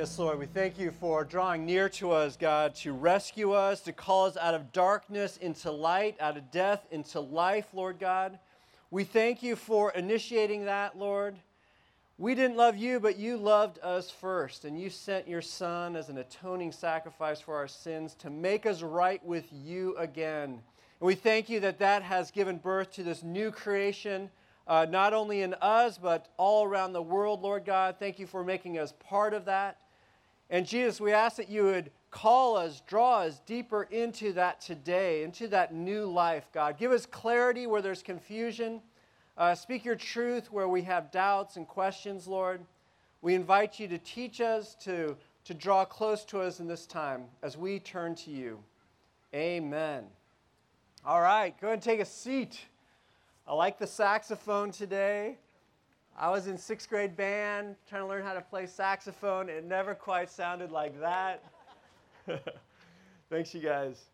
Yes, Lord, we thank you for drawing near to us, God, to rescue us, to call us out of darkness into light, out of death into life, Lord God. We thank you for initiating that, Lord. We didn't love you, but you loved us first, and you sent your Son as an atoning sacrifice for our sins to make us right with you again. And we thank you that that has given birth to this new creation, uh, not only in us, but all around the world, Lord God. Thank you for making us part of that. And Jesus, we ask that you would call us, draw us deeper into that today, into that new life, God. Give us clarity where there's confusion. Uh, speak your truth where we have doubts and questions, Lord. We invite you to teach us, to, to draw close to us in this time as we turn to you. Amen. All right, go and take a seat. I like the saxophone today. I was in sixth grade band trying to learn how to play saxophone. It never quite sounded like that. Thanks, you guys.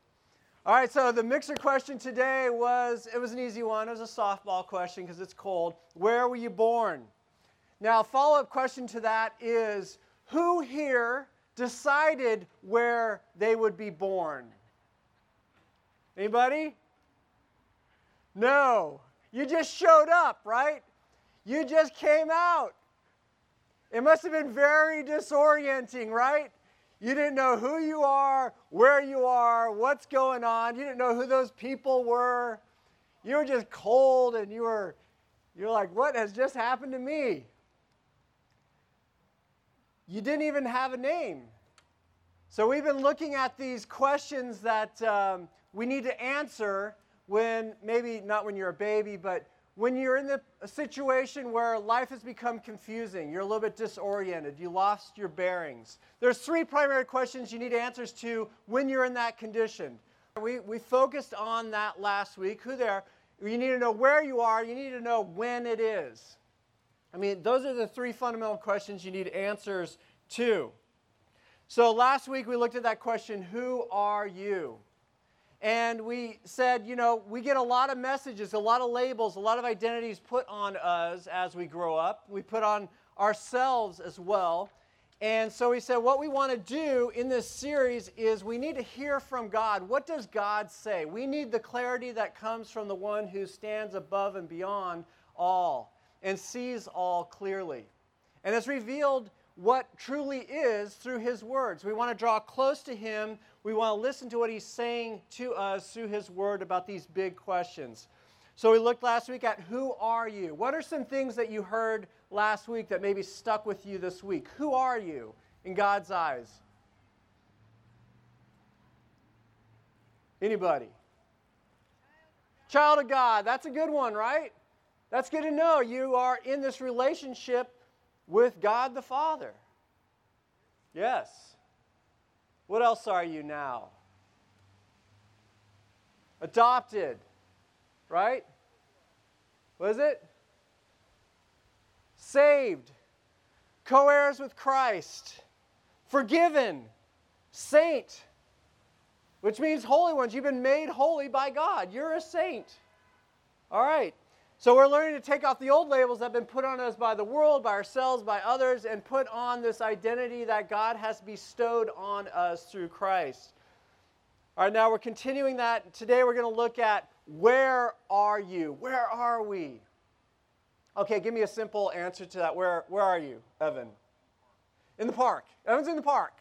All right, so the mixer question today was it was an easy one. It was a softball question because it's cold. Where were you born? Now, follow up question to that is who here decided where they would be born? Anybody? No. You just showed up, right? You just came out. It must have been very disorienting, right? You didn't know who you are, where you are, what's going on. You didn't know who those people were. You were just cold and you were you're like, what has just happened to me? You didn't even have a name. So we've been looking at these questions that um, we need to answer when maybe not when you're a baby, but when you're in the, a situation where life has become confusing, you're a little bit disoriented, you lost your bearings. There's three primary questions you need answers to when you're in that condition. We, we focused on that last week. Who there? You need to know where you are, you need to know when it is. I mean, those are the three fundamental questions you need answers to. So last week we looked at that question Who are you? And we said, you know, we get a lot of messages, a lot of labels, a lot of identities put on us as we grow up. We put on ourselves as well. And so we said, what we want to do in this series is we need to hear from God. What does God say? We need the clarity that comes from the one who stands above and beyond all and sees all clearly. And has revealed what truly is through his words. We want to draw close to him. We want to listen to what he's saying to us through his word about these big questions. So we looked last week at who are you? What are some things that you heard last week that maybe stuck with you this week? Who are you in God's eyes? Anybody? Child of God. That's a good one, right? That's good to know. You are in this relationship with God the Father. Yes. What else are you now? Adopted, right? Was it? Saved, co heirs with Christ, forgiven, saint, which means holy ones. You've been made holy by God. You're a saint. All right. So we're learning to take off the old labels that have been put on us by the world, by ourselves, by others, and put on this identity that God has bestowed on us through Christ. All right, now we're continuing that. Today we're going to look at where are you? Where are we? Okay, give me a simple answer to that. Where, where are you, Evan? In the park. Evan's in the park.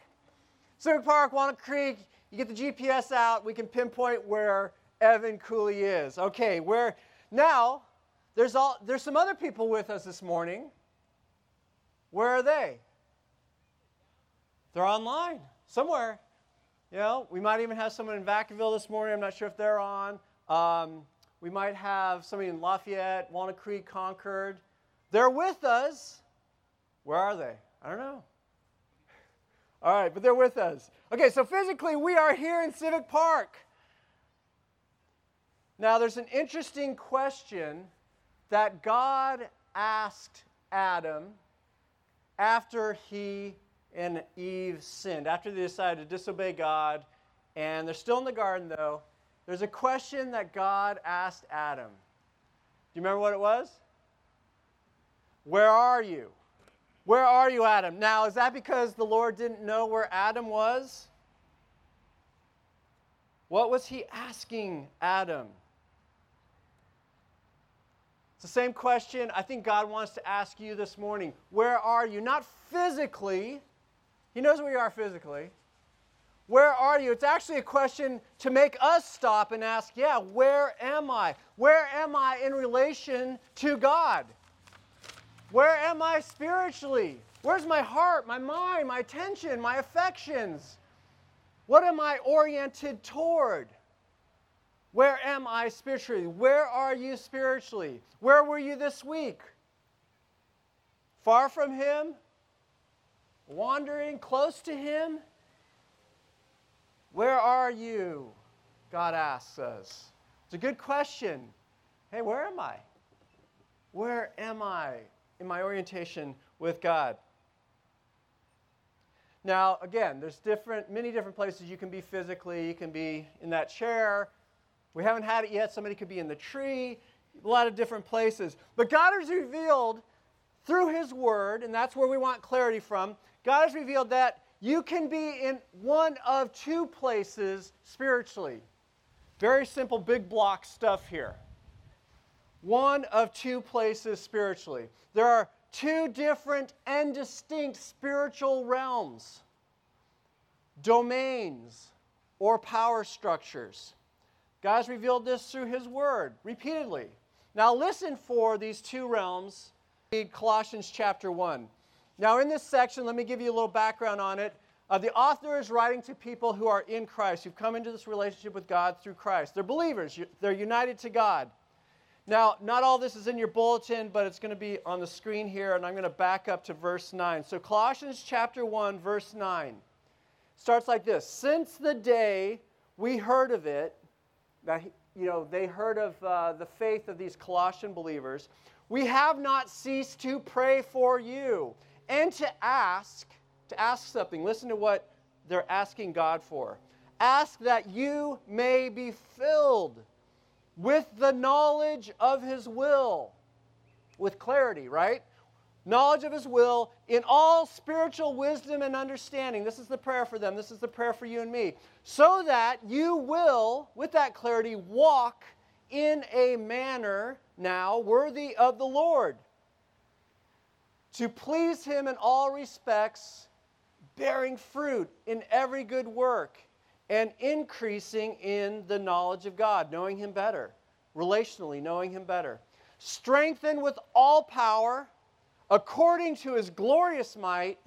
Civic Park, Walnut Creek. You get the GPS out. We can pinpoint where Evan Cooley is. Okay, where now there's, all, there's some other people with us this morning. Where are they? They're online somewhere. You know, we might even have someone in Vacaville this morning. I'm not sure if they're on. Um, we might have somebody in Lafayette, Walnut Creek, Concord. They're with us. Where are they? I don't know. All right, but they're with us. Okay, so physically, we are here in Civic Park. Now, there's an interesting question that God asked Adam after he and Eve sinned, after they decided to disobey God, and they're still in the garden though. There's a question that God asked Adam. Do you remember what it was? Where are you? Where are you, Adam? Now, is that because the Lord didn't know where Adam was? What was he asking Adam? The same question I think God wants to ask you this morning. Where are you? Not physically. He knows where you are physically. Where are you? It's actually a question to make us stop and ask, yeah, where am I? Where am I in relation to God? Where am I spiritually? Where's my heart, my mind, my attention, my affections? What am I oriented toward? Where am I spiritually? Where are you spiritually? Where were you this week? Far from Him? Wandering close to Him? Where are you? God asks us. It's a good question. Hey, where am I? Where am I in my orientation with God? Now, again, there's different, many different places you can be physically. You can be in that chair. We haven't had it yet. Somebody could be in the tree. A lot of different places. But God has revealed through His Word, and that's where we want clarity from. God has revealed that you can be in one of two places spiritually. Very simple, big block stuff here. One of two places spiritually. There are two different and distinct spiritual realms, domains, or power structures. God's revealed this through His Word repeatedly. Now, listen for these two realms. Read Colossians chapter 1. Now, in this section, let me give you a little background on it. Uh, the author is writing to people who are in Christ, who've come into this relationship with God through Christ. They're believers, they're united to God. Now, not all this is in your bulletin, but it's going to be on the screen here, and I'm going to back up to verse 9. So, Colossians chapter 1, verse 9 starts like this Since the day we heard of it, that, you know, they heard of uh, the faith of these Colossian believers, we have not ceased to pray for you and to ask, to ask something. Listen to what they're asking God for. Ask that you may be filled with the knowledge of His will, with clarity, right? Knowledge of His will in all spiritual wisdom and understanding. This is the prayer for them. This is the prayer for you and me. So that you will, with that clarity, walk in a manner now worthy of the Lord to please Him in all respects, bearing fruit in every good work, and increasing in the knowledge of God, knowing Him better, relationally, knowing Him better. Strengthened with all power, according to His glorious might,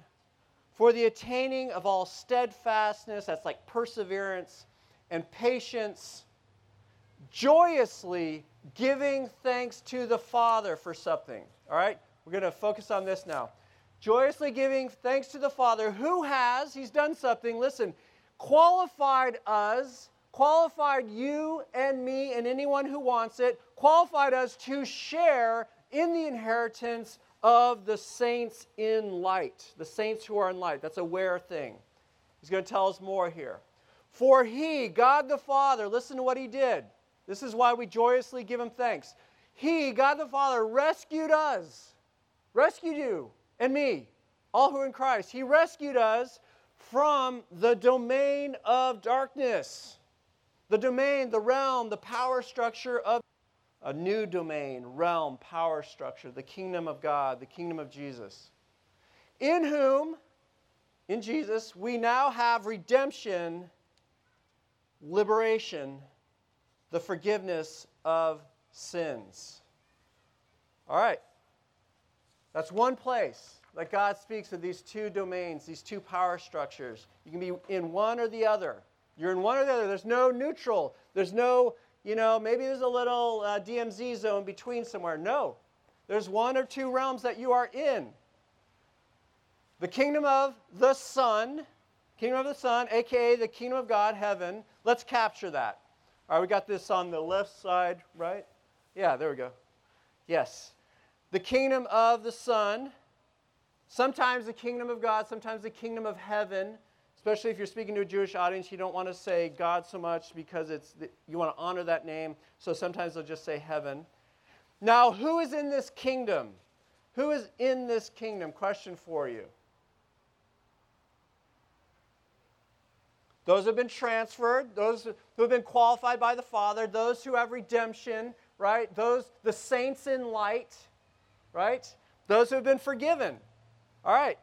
for the attaining of all steadfastness, that's like perseverance, and patience, joyously giving thanks to the Father for something. All right? We're going to focus on this now. Joyously giving thanks to the Father who has, he's done something, listen, qualified us, qualified you and me and anyone who wants it, qualified us to share in the inheritance of the saints in light. The saints who are in light. That's a where thing. He's going to tell us more here. For he, God the Father, listen to what he did. This is why we joyously give him thanks. He, God the Father, rescued us rescued you and me, all who are in Christ. He rescued us from the domain of darkness, the domain, the realm, the power structure of a new domain, realm, power structure, the kingdom of God, the kingdom of Jesus. In whom, in Jesus, we now have redemption, liberation, the forgiveness of sins. All right. That's one place that God speaks of these two domains, these two power structures. You can be in one or the other. You're in one or the other. There's no neutral. There's no, you know, maybe there's a little uh, DMZ zone between somewhere. No. There's one or two realms that you are in. The kingdom of the Son, kingdom of the Son, aka the kingdom of God, heaven. Let's capture that. All right, we got this on the left side, right? Yeah, there we go. Yes the kingdom of the Son, sometimes the kingdom of God, sometimes the kingdom of heaven. Especially if you're speaking to a Jewish audience, you don't want to say God so much because it's the, you want to honor that name. So sometimes they'll just say heaven. Now, who is in this kingdom? Who is in this kingdom? Question for you. Those who have been transferred, those who have been qualified by the Father, those who have redemption, right? Those, the saints in light, right? Those who have been forgiven. All right.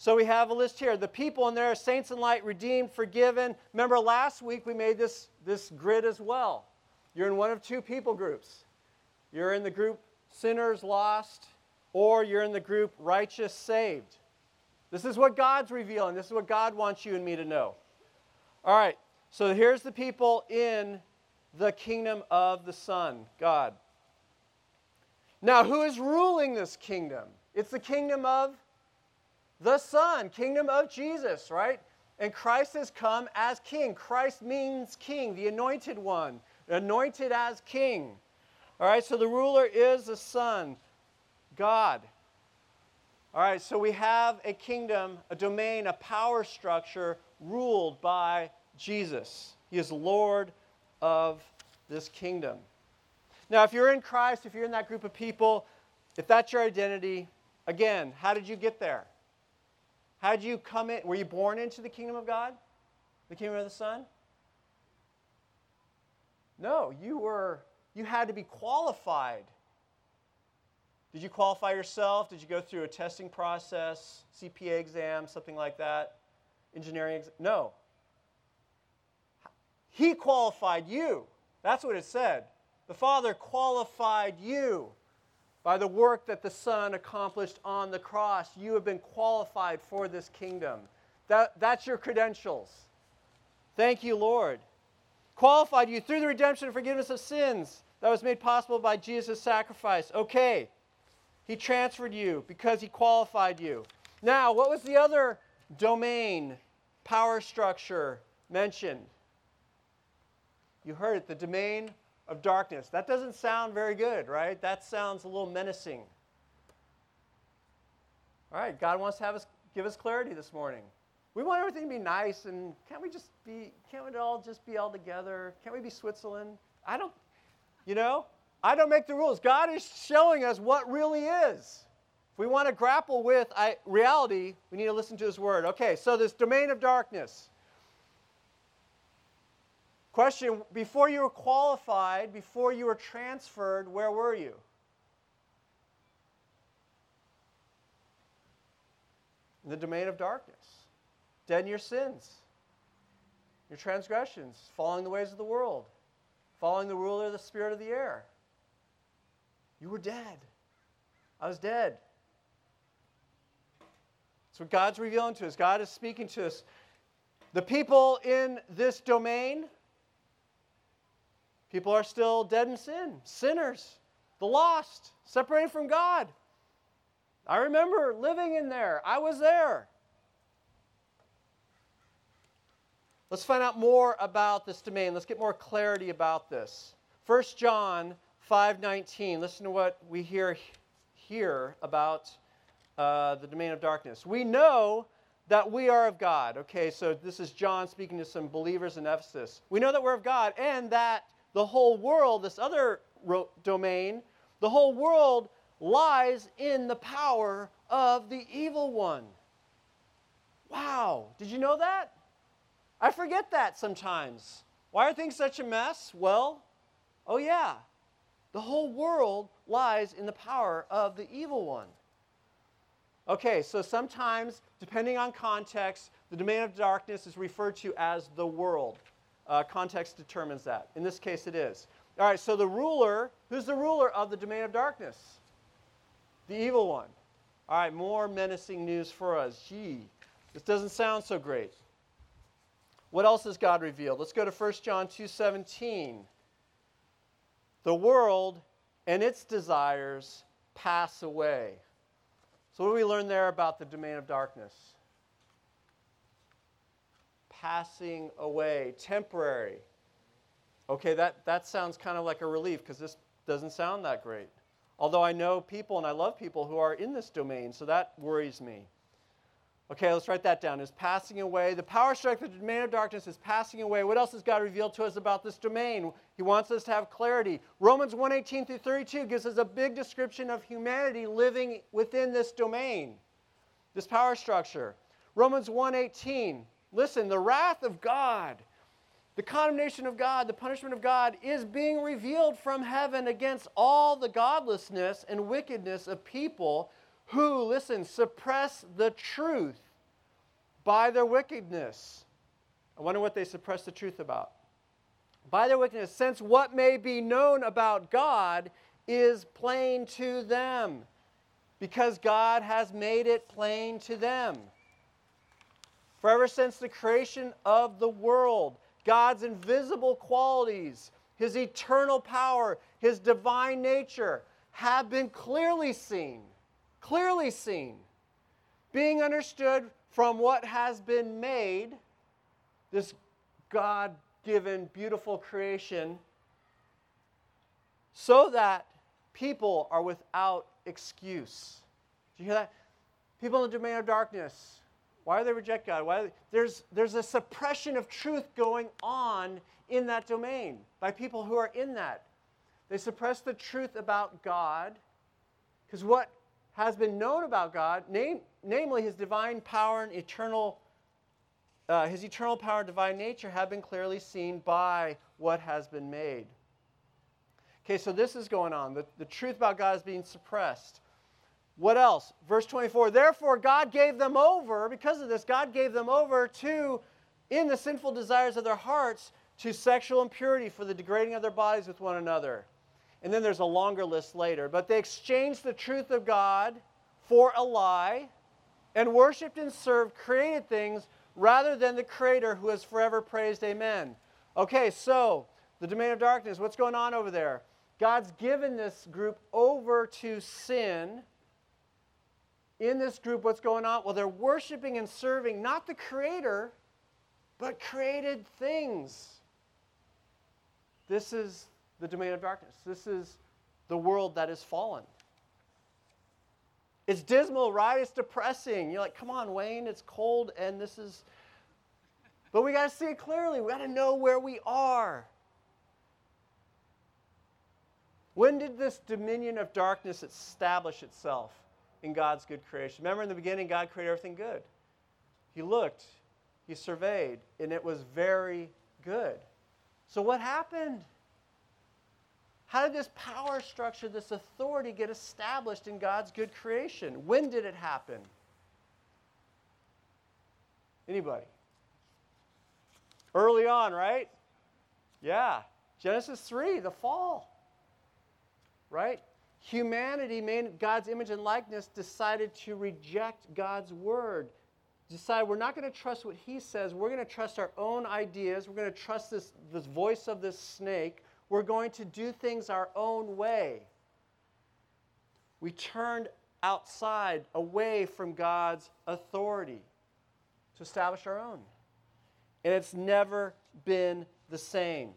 So we have a list here. The people in there, are saints in light, redeemed, forgiven. Remember last week we made this, this grid as well. You're in one of two people groups. You're in the group sinners lost, or you're in the group righteous saved. This is what God's revealing. This is what God wants you and me to know. All right, so here's the people in the kingdom of the Son, God. Now, who is ruling this kingdom? It's the kingdom of the Son, kingdom of Jesus, right? And Christ has come as king. Christ means king, the anointed one, anointed as king. All right, so the ruler is the Son, God. All right, so we have a kingdom, a domain, a power structure ruled by Jesus. He is Lord of this kingdom. Now, if you're in Christ, if you're in that group of people, if that's your identity, again, how did you get there? How did you come in? Were you born into the kingdom of God? The kingdom of the Son? No, you were you had to be qualified. Did you qualify yourself? Did you go through a testing process, CPA exam, something like that? Engineering exam? No. He qualified you. That's what it said. The Father qualified you by the work that the Son accomplished on the cross. You have been qualified for this kingdom. That, that's your credentials. Thank you, Lord. Qualified you through the redemption and forgiveness of sins that was made possible by Jesus' sacrifice. Okay. He transferred you because he qualified you. Now, what was the other domain, power structure mentioned? You heard it, the domain of darkness. That doesn't sound very good, right? That sounds a little menacing. All right, God wants to have us give us clarity this morning. We want everything to be nice, and can't we just be? Can't we all just be all together? Can't we be Switzerland? I don't. You know, I don't make the rules. God is showing us what really is. If we want to grapple with reality, we need to listen to His Word. Okay, so this domain of darkness. Question Before you were qualified, before you were transferred, where were you? In the domain of darkness, dead in your sins, your transgressions, following the ways of the world, following the ruler of the spirit of the air. You were dead. I was dead. That's what God's revealing to us. God is speaking to us. The people in this domain People are still dead in sin, sinners, the lost, separated from God. I remember living in there. I was there. Let's find out more about this domain. Let's get more clarity about this. 1 John 5:19. Listen to what we hear here about uh, the domain of darkness. We know that we are of God. Okay, so this is John speaking to some believers in Ephesus. We know that we're of God and that the whole world, this other ro- domain, the whole world lies in the power of the evil one. Wow, did you know that? I forget that sometimes. Why are things such a mess? Well, oh yeah, the whole world lies in the power of the evil one. Okay, so sometimes, depending on context, the domain of darkness is referred to as the world. Uh, context determines that. In this case, it is. All right, so the ruler, who's the ruler of the domain of darkness? The evil one. All right, more menacing news for us. Gee, this doesn't sound so great. What else has God revealed? Let's go to 1 John 2:17. The world and its desires pass away. So what do we learn there about the domain of darkness? Passing away, temporary. Okay, that, that sounds kind of like a relief because this doesn't sound that great. Although I know people and I love people who are in this domain, so that worries me. Okay, let's write that down. Is passing away. The power structure, the domain of darkness is passing away. What else has God revealed to us about this domain? He wants us to have clarity. Romans 1:18 through 32 gives us a big description of humanity living within this domain, this power structure. Romans 1:18. Listen, the wrath of God, the condemnation of God, the punishment of God is being revealed from heaven against all the godlessness and wickedness of people who, listen, suppress the truth by their wickedness. I wonder what they suppress the truth about. By their wickedness, since what may be known about God is plain to them, because God has made it plain to them. For ever since the creation of the world, God's invisible qualities, His eternal power, His divine nature have been clearly seen clearly seen, being understood from what has been made, this God given, beautiful creation, so that people are without excuse. Do you hear that? People in the domain of darkness. Why do they reject God? Why they, there's, there's a suppression of truth going on in that domain by people who are in that. They suppress the truth about God because what has been known about God, name, namely his divine power and eternal, uh, his eternal power and divine nature have been clearly seen by what has been made. Okay, so this is going on. The, the truth about God is being suppressed. What else? Verse 24. Therefore, God gave them over, because of this, God gave them over to, in the sinful desires of their hearts, to sexual impurity for the degrading of their bodies with one another and then there's a longer list later. But they exchanged the truth of God for a lie and worshiped and served created things rather than the Creator who is forever praised. Amen. Okay, so the domain of darkness, what's going on over there? God's given this group over to sin. In this group, what's going on? Well, they're worshiping and serving not the Creator, but created things. This is the domain of darkness. This is the world that is fallen. It's dismal, right? It's depressing. You're like, come on, Wayne, it's cold, and this is. But we got to see it clearly. We got to know where we are. When did this dominion of darkness establish itself in God's good creation? Remember, in the beginning, God created everything good. He looked, He surveyed, and it was very good. So, what happened? How did this power structure, this authority get established in God's good creation? When did it happen? Anybody? Early on, right? Yeah. Genesis 3, the fall. Right? Humanity, made God's image and likeness, decided to reject God's word. Decide we're not going to trust what he says. We're going to trust our own ideas. We're going to trust this, this voice of this snake. We're going to do things our own way. We turned outside, away from God's authority to establish our own. And it's never been the same.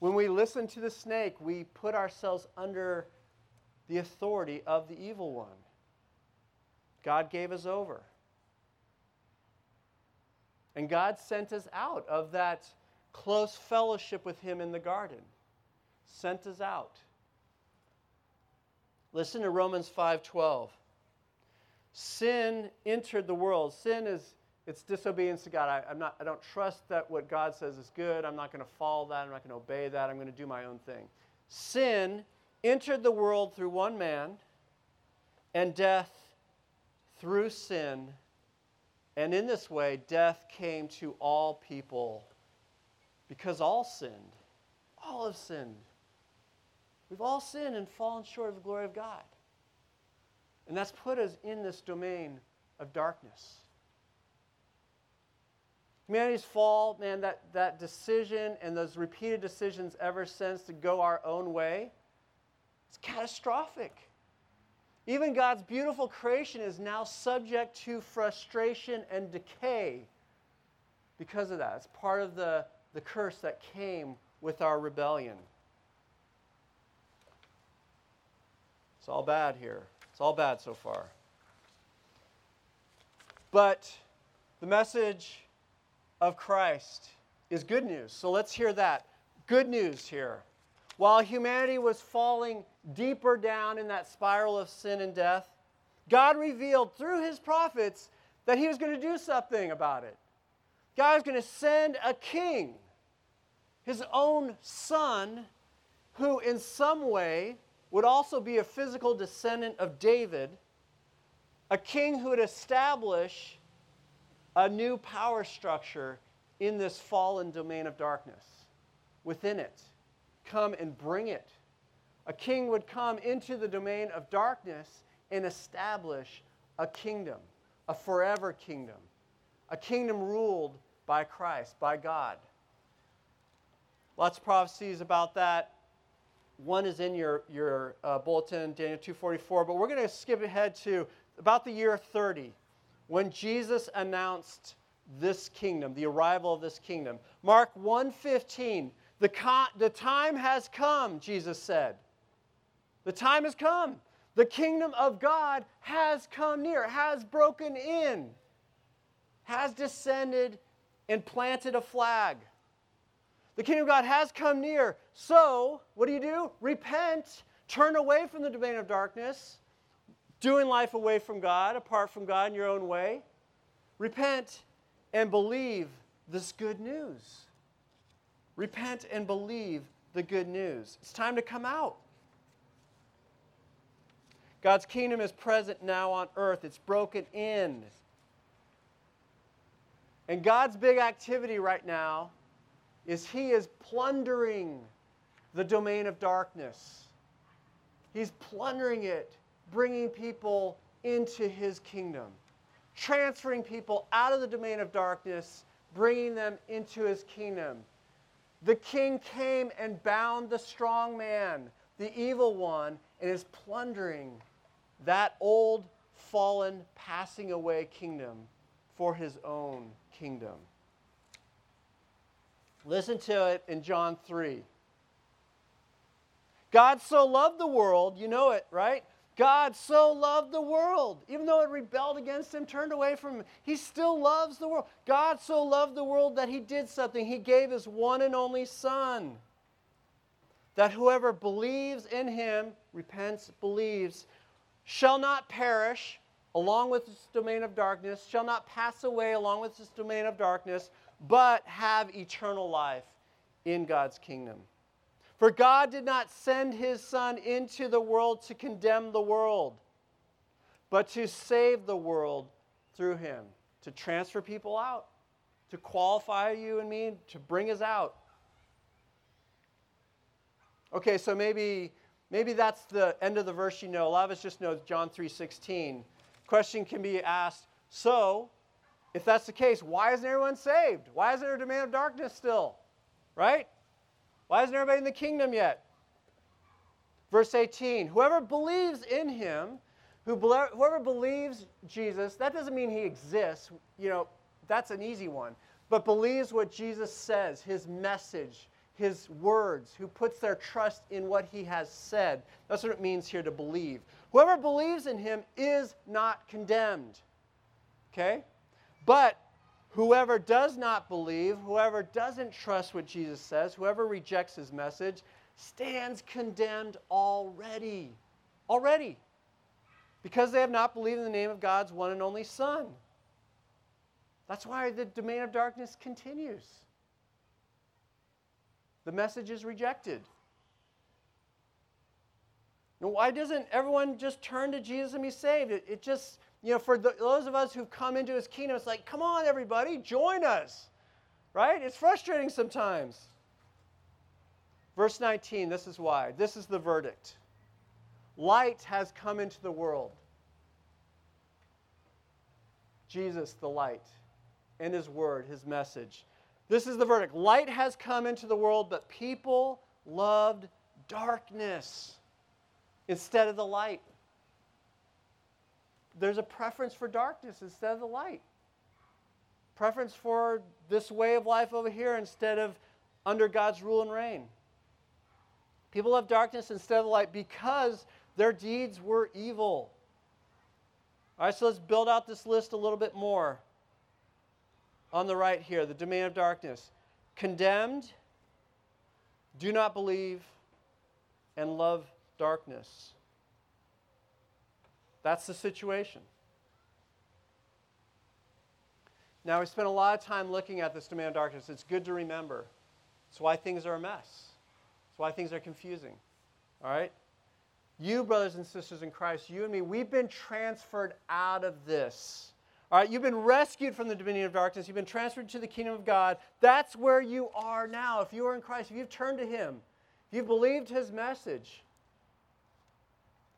When we listen to the snake, we put ourselves under the authority of the evil one. God gave us over. And God sent us out of that close fellowship with him in the garden, sent us out. Listen to Romans 5:12. Sin entered the world. Sin is it's disobedience to God. I, am not, I don't trust that what God says is good. I'm not going to follow that. I'm not going to obey that. I'm going to do my own thing. Sin entered the world through one man, and death through sin. And in this way, death came to all people because all sinned. All have sinned. We've all sinned and fallen short of the glory of God. And that's put us in this domain of darkness. Humanity's fall, man, that, that decision and those repeated decisions ever since to go our own way, it's catastrophic. Even God's beautiful creation is now subject to frustration and decay because of that. It's part of the the curse that came with our rebellion. It's all bad here. It's all bad so far. But the message of Christ is good news. So let's hear that. Good news here. While humanity was falling deeper down in that spiral of sin and death, God revealed through his prophets that he was going to do something about it. God was going to send a king, his own son, who in some way would also be a physical descendant of David, a king who would establish a new power structure in this fallen domain of darkness within it. Come and bring it. A king would come into the domain of darkness and establish a kingdom, a forever kingdom, a kingdom ruled by Christ, by God. Lots of prophecies about that. One is in your, your uh, bulletin, Daniel 2.44, but we're going to skip ahead to about the year 30 when Jesus announced this kingdom, the arrival of this kingdom. Mark 1:15, the, con- the time has come, Jesus said. The time has come. The kingdom of God has come near, has broken in, has descended and planted a flag. The kingdom of God has come near. So, what do you do? Repent, turn away from the domain of darkness, doing life away from God, apart from God in your own way. Repent and believe this good news. Repent and believe the good news. It's time to come out. God's kingdom is present now on earth, it's broken in. And God's big activity right now is He is plundering the domain of darkness. He's plundering it, bringing people into His kingdom, transferring people out of the domain of darkness, bringing them into His kingdom. The king came and bound the strong man, the evil one, and is plundering that old, fallen, passing away kingdom for his own kingdom. Listen to it in John 3. God so loved the world, you know it, right? God so loved the world. Even though it rebelled against him, turned away from him, he still loves the world. God so loved the world that he did something. He gave his one and only Son. That whoever believes in him, repents, believes, shall not perish along with this domain of darkness, shall not pass away along with this domain of darkness, but have eternal life in God's kingdom. For God did not send his Son into the world to condemn the world, but to save the world through him, to transfer people out, to qualify you and me, to bring us out. Okay, so maybe Maybe that's the end of the verse you know. A lot of us just know John 3:16. Question can be asked, so if that's the case, why isn't everyone saved? Why is there a domain of darkness still? Right? Why isn't everybody in the kingdom yet? Verse 18, whoever believes in him, who whoever believes Jesus, that doesn't mean he exists. You know, that's an easy one. But believes what Jesus says, his message, his words, who puts their trust in what he has said. That's what it means here to believe. Whoever believes in him is not condemned. Okay? But whoever does not believe, whoever doesn't trust what Jesus says, whoever rejects his message, stands condemned already. Already. Because they have not believed in the name of God's one and only Son. That's why the domain of darkness continues the message is rejected. Now, why doesn't everyone just turn to Jesus and be saved? It, it just, you know, for the, those of us who've come into his kingdom, it's like, come on, everybody, join us. Right? It's frustrating sometimes. Verse 19, this is why. This is the verdict. Light has come into the world. Jesus, the light, and his word, his message. This is the verdict light has come into the world, but people loved darkness instead of the light. There's a preference for darkness instead of the light. Preference for this way of life over here instead of under God's rule and reign. People love darkness instead of light because their deeds were evil. All right, so let's build out this list a little bit more. On the right here, the domain of darkness. Condemned, do not believe, and love darkness. That's the situation. Now, we spent a lot of time looking at this domain of darkness. It's good to remember. It's why things are a mess, it's why things are confusing. All right? You, brothers and sisters in Christ, you and me, we've been transferred out of this. All right, you've been rescued from the dominion of darkness. You've been transferred to the kingdom of God. That's where you are now. If you are in Christ, if you've turned to Him, if you've believed His message.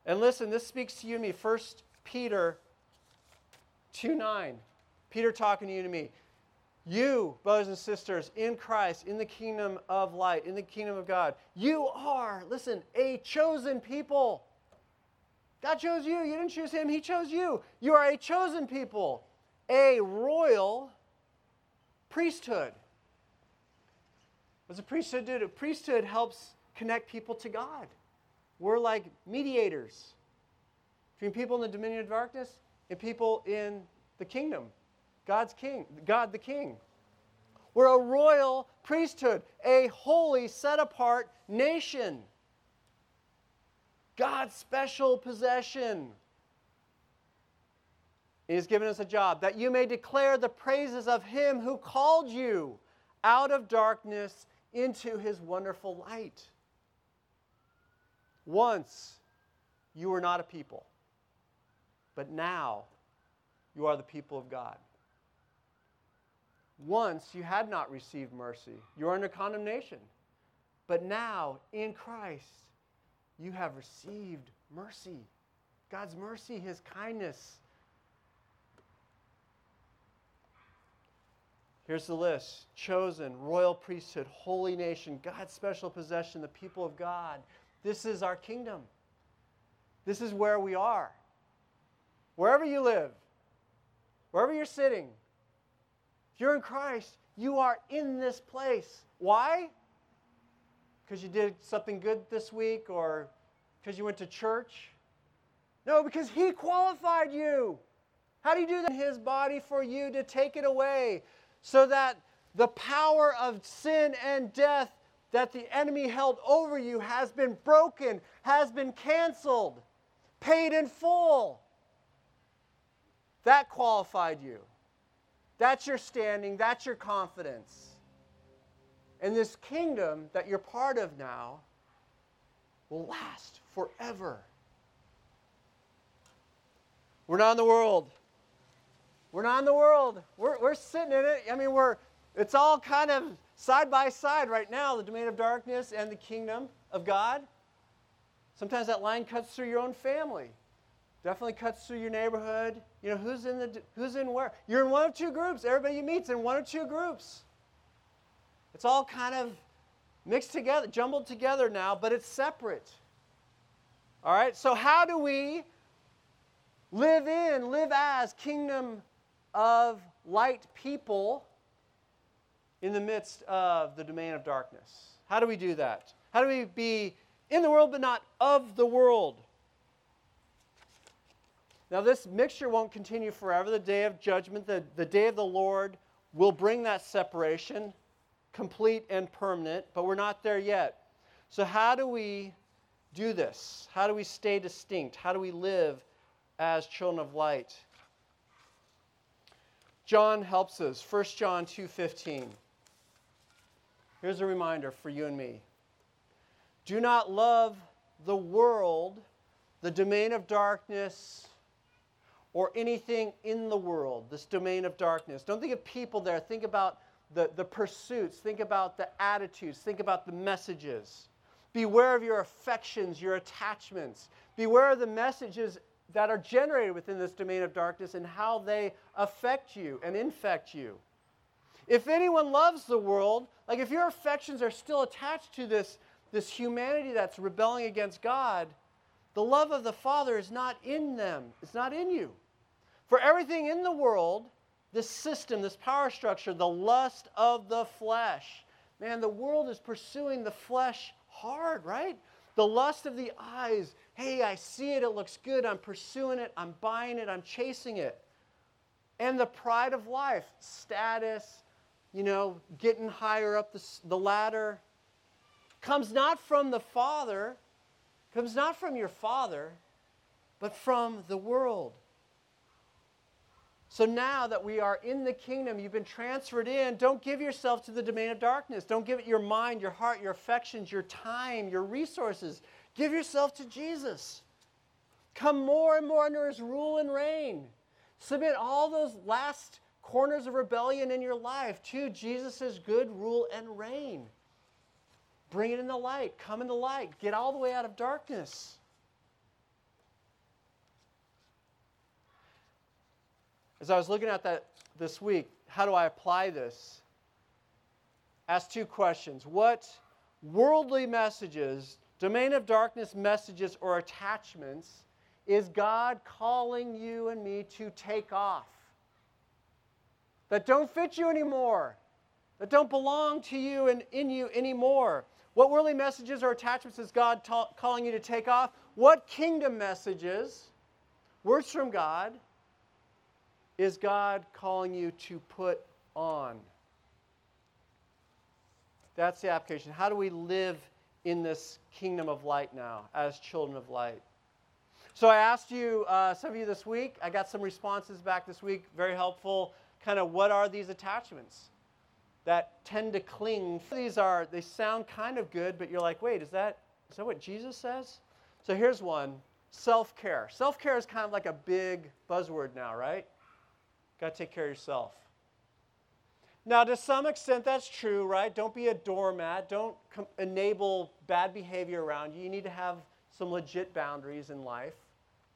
And listen, this speaks to you and me. 1 Peter 2 9. Peter talking to you and me. You, brothers and sisters, in Christ, in the kingdom of light, in the kingdom of God, you are, listen, a chosen people. God chose you. You didn't choose him, he chose you. You are a chosen people, a royal priesthood. What does a priesthood do? A priesthood helps connect people to God. We're like mediators between people in the dominion of darkness and people in the kingdom. God's king, God the king. We're a royal priesthood, a holy, set apart nation. God's special possession. He has given us a job that you may declare the praises of Him who called you out of darkness into His wonderful light. Once you were not a people, but now you are the people of God. Once you had not received mercy, you are under condemnation. But now, in Christ, you have received mercy. God's mercy, His kindness. Here's the list chosen, royal priesthood, holy nation, God's special possession, the people of God. This is our kingdom. This is where we are. Wherever you live, wherever you're sitting, if you're in Christ, you are in this place. Why? Because you did something good this week or because you went to church? No, because He qualified you. How do you do that? His body for you to take it away so that the power of sin and death that the enemy held over you has been broken, has been canceled, paid in full. That qualified you. That's your standing, that's your confidence. And this kingdom that you're part of now will last forever. We're not in the world. We're not in the world. We're, we're sitting in it. I mean, we're, it's all kind of side by side right now the domain of darkness and the kingdom of God. Sometimes that line cuts through your own family. Definitely cuts through your neighborhood. You know, who's in, the, who's in where? You're in one of two groups. Everybody you meet's in one of two groups. It's all kind of mixed together, jumbled together now, but it's separate. All right, so how do we live in, live as kingdom of light people in the midst of the domain of darkness? How do we do that? How do we be in the world but not of the world? Now, this mixture won't continue forever. The day of judgment, the, the day of the Lord, will bring that separation, complete and permanent, but we're not there yet. So, how do we do this? How do we stay distinct? How do we live as children of light? John helps us. 1 John 2:15. Here's a reminder for you and me. Do not love the world, the domain of darkness, or anything in the world, this domain of darkness. Don't think of people there. Think about the, the pursuits. Think about the attitudes. Think about the messages. Beware of your affections, your attachments. Beware of the messages that are generated within this domain of darkness and how they affect you and infect you. If anyone loves the world, like if your affections are still attached to this, this humanity that's rebelling against God, the love of the Father is not in them, it's not in you. For everything in the world, this system, this power structure, the lust of the flesh. Man, the world is pursuing the flesh hard, right? The lust of the eyes, hey, I see it, it looks good, I'm pursuing it, I'm buying it, I'm chasing it. And the pride of life, status, you know, getting higher up the, the ladder, comes not from the Father, comes not from your Father, but from the world. So now that we are in the kingdom, you've been transferred in, don't give yourself to the domain of darkness. Don't give it your mind, your heart, your affections, your time, your resources. Give yourself to Jesus. Come more and more under his rule and reign. Submit all those last corners of rebellion in your life to Jesus' good rule and reign. Bring it in the light. Come in the light. Get all the way out of darkness. As I was looking at that this week, how do I apply this? Ask two questions. What worldly messages, domain of darkness messages, or attachments is God calling you and me to take off? That don't fit you anymore, that don't belong to you and in you anymore. What worldly messages or attachments is God ta- calling you to take off? What kingdom messages, words from God, is God calling you to put on? That's the application. How do we live in this kingdom of light now as children of light? So I asked you, uh, some of you this week, I got some responses back this week, very helpful. Kind of what are these attachments that tend to cling? These are, they sound kind of good, but you're like, wait, is that, is that what Jesus says? So here's one self care. Self care is kind of like a big buzzword now, right? Got to take care of yourself. Now, to some extent, that's true, right? Don't be a doormat. Don't com- enable bad behavior around you. You need to have some legit boundaries in life,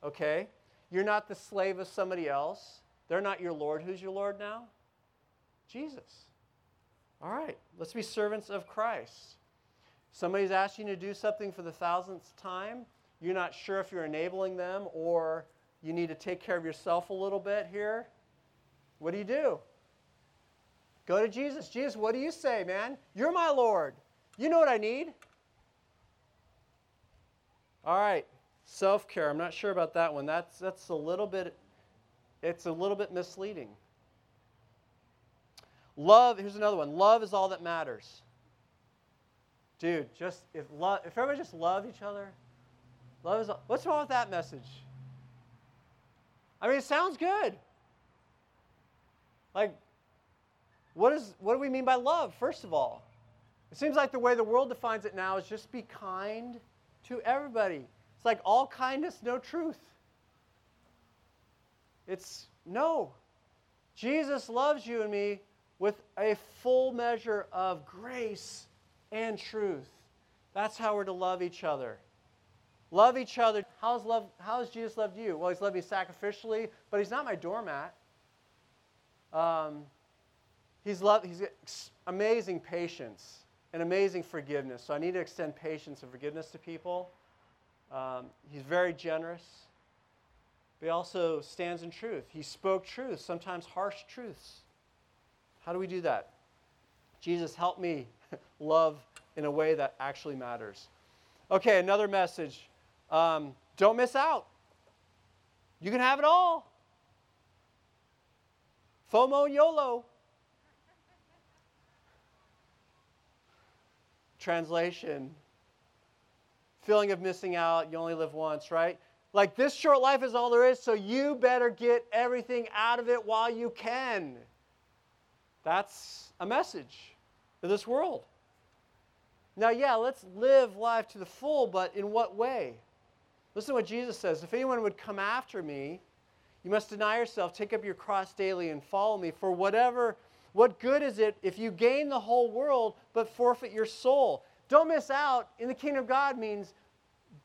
okay? You're not the slave of somebody else. They're not your Lord. Who's your Lord now? Jesus. All right, let's be servants of Christ. Somebody's asking you to do something for the thousandth time. You're not sure if you're enabling them or you need to take care of yourself a little bit here. What do you do? Go to Jesus. Jesus, what do you say, man? You're my Lord. You know what I need. All right, self-care. I'm not sure about that one. That's that's a little bit it's a little bit misleading. Love, here's another one. Love is all that matters. Dude, just if love if everybody just love each other, love is all, what's wrong with that message? I mean, it sounds good. Like, what, is, what do we mean by love, first of all? It seems like the way the world defines it now is just be kind to everybody. It's like all kindness, no truth. It's no. Jesus loves you and me with a full measure of grace and truth. That's how we're to love each other. Love each other. How's, love, how has Jesus loved you? Well, he's loved me sacrificially, but he's not my doormat. Um, he's loved, he's amazing patience and amazing forgiveness. So I need to extend patience and forgiveness to people. Um, he's very generous, but he also stands in truth. He spoke truth, sometimes harsh truths. How do we do that? Jesus, help me love in a way that actually matters. Okay, another message. Um, don't miss out. You can have it all. FOMO YOLO. Translation feeling of missing out, you only live once, right? Like this short life is all there is, so you better get everything out of it while you can. That's a message for this world. Now, yeah, let's live life to the full, but in what way? Listen to what Jesus says. If anyone would come after me, you must deny yourself, take up your cross daily, and follow me. For whatever, what good is it if you gain the whole world but forfeit your soul? Don't miss out in the kingdom of God means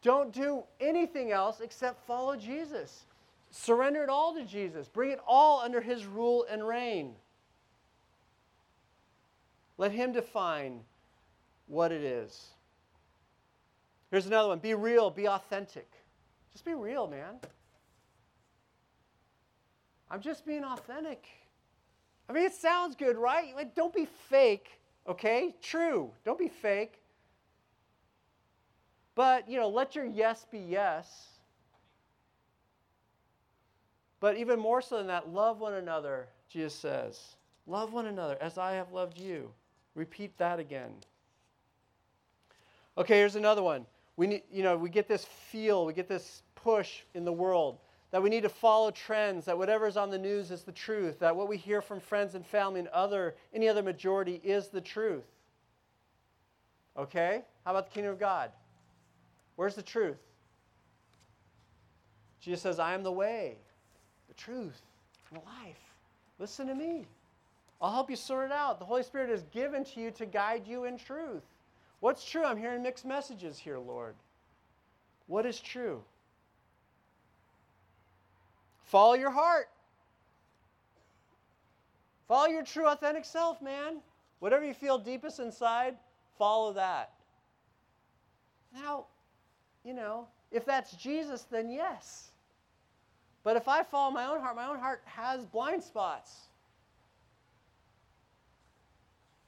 don't do anything else except follow Jesus. Surrender it all to Jesus. Bring it all under his rule and reign. Let him define what it is. Here's another one be real, be authentic. Just be real, man. I'm just being authentic. I mean, it sounds good, right? Like, don't be fake, okay? True. Don't be fake. But, you know, let your yes be yes. But even more so than that, love one another, Jesus says. Love one another as I have loved you. Repeat that again. Okay, here's another one. We need, you know, we get this feel, we get this push in the world that we need to follow trends, that whatever's on the news is the truth, that what we hear from friends and family and other any other majority is the truth. Okay? How about the kingdom of God? Where's the truth? Jesus says, I am the way, the truth, and the life. Listen to me. I'll help you sort it out. The Holy Spirit is given to you to guide you in truth. What's true? I'm hearing mixed messages here, Lord. What is true? Follow your heart. Follow your true, authentic self, man. Whatever you feel deepest inside, follow that. Now, you know, if that's Jesus, then yes. But if I follow my own heart, my own heart has blind spots.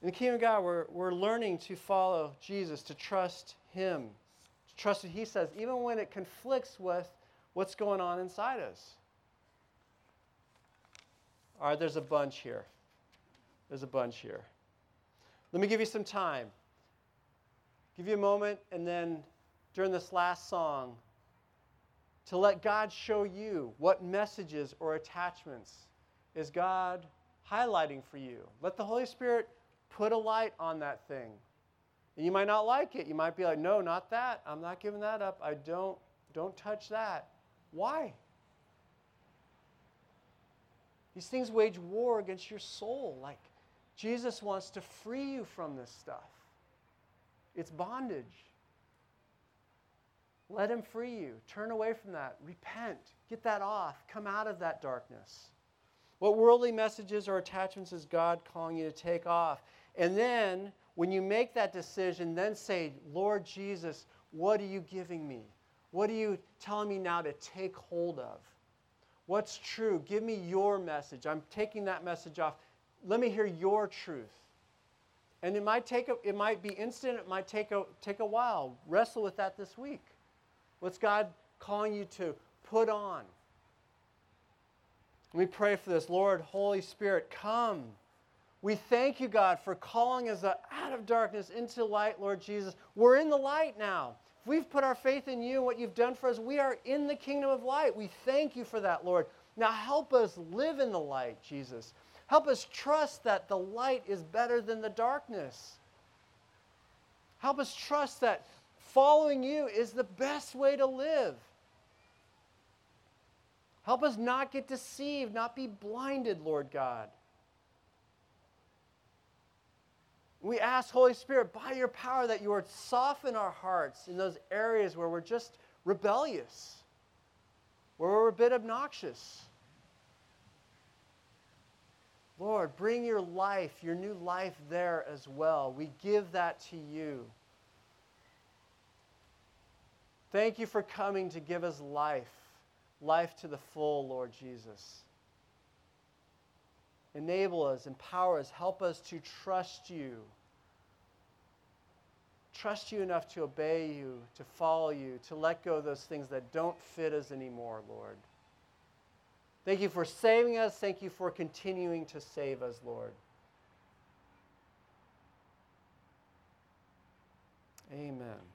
In the kingdom of God, we're, we're learning to follow Jesus, to trust Him, to trust what He says, even when it conflicts with what's going on inside us. All right, there's a bunch here. There's a bunch here. Let me give you some time. Give you a moment, and then during this last song, to let God show you what messages or attachments is God highlighting for you. Let the Holy Spirit put a light on that thing. And you might not like it. You might be like, "No, not that. I'm not giving that up. I don't don't touch that." Why? These things wage war against your soul. Like Jesus wants to free you from this stuff. It's bondage. Let him free you. Turn away from that. Repent. Get that off. Come out of that darkness. What worldly messages or attachments is God calling you to take off? And then, when you make that decision, then say, Lord Jesus, what are you giving me? What are you telling me now to take hold of? What's true? Give me your message. I'm taking that message off. Let me hear your truth. And it might take a, it might be instant, it might take a take a while. Wrestle with that this week. What's God calling you to put on? We pray for this. Lord, Holy Spirit, come. We thank you, God, for calling us out of darkness into light, Lord Jesus. We're in the light now. If we've put our faith in you and what you've done for us, we are in the kingdom of light. We thank you for that, Lord. Now help us live in the light, Jesus. Help us trust that the light is better than the darkness. Help us trust that following you is the best way to live. Help us not get deceived, not be blinded, Lord God. We ask, Holy Spirit, by your power, that you would soften our hearts in those areas where we're just rebellious, where we're a bit obnoxious. Lord, bring your life, your new life there as well. We give that to you. Thank you for coming to give us life, life to the full, Lord Jesus. Enable us, empower us, help us to trust you. Trust you enough to obey you, to follow you, to let go of those things that don't fit us anymore, Lord. Thank you for saving us. Thank you for continuing to save us, Lord. Amen.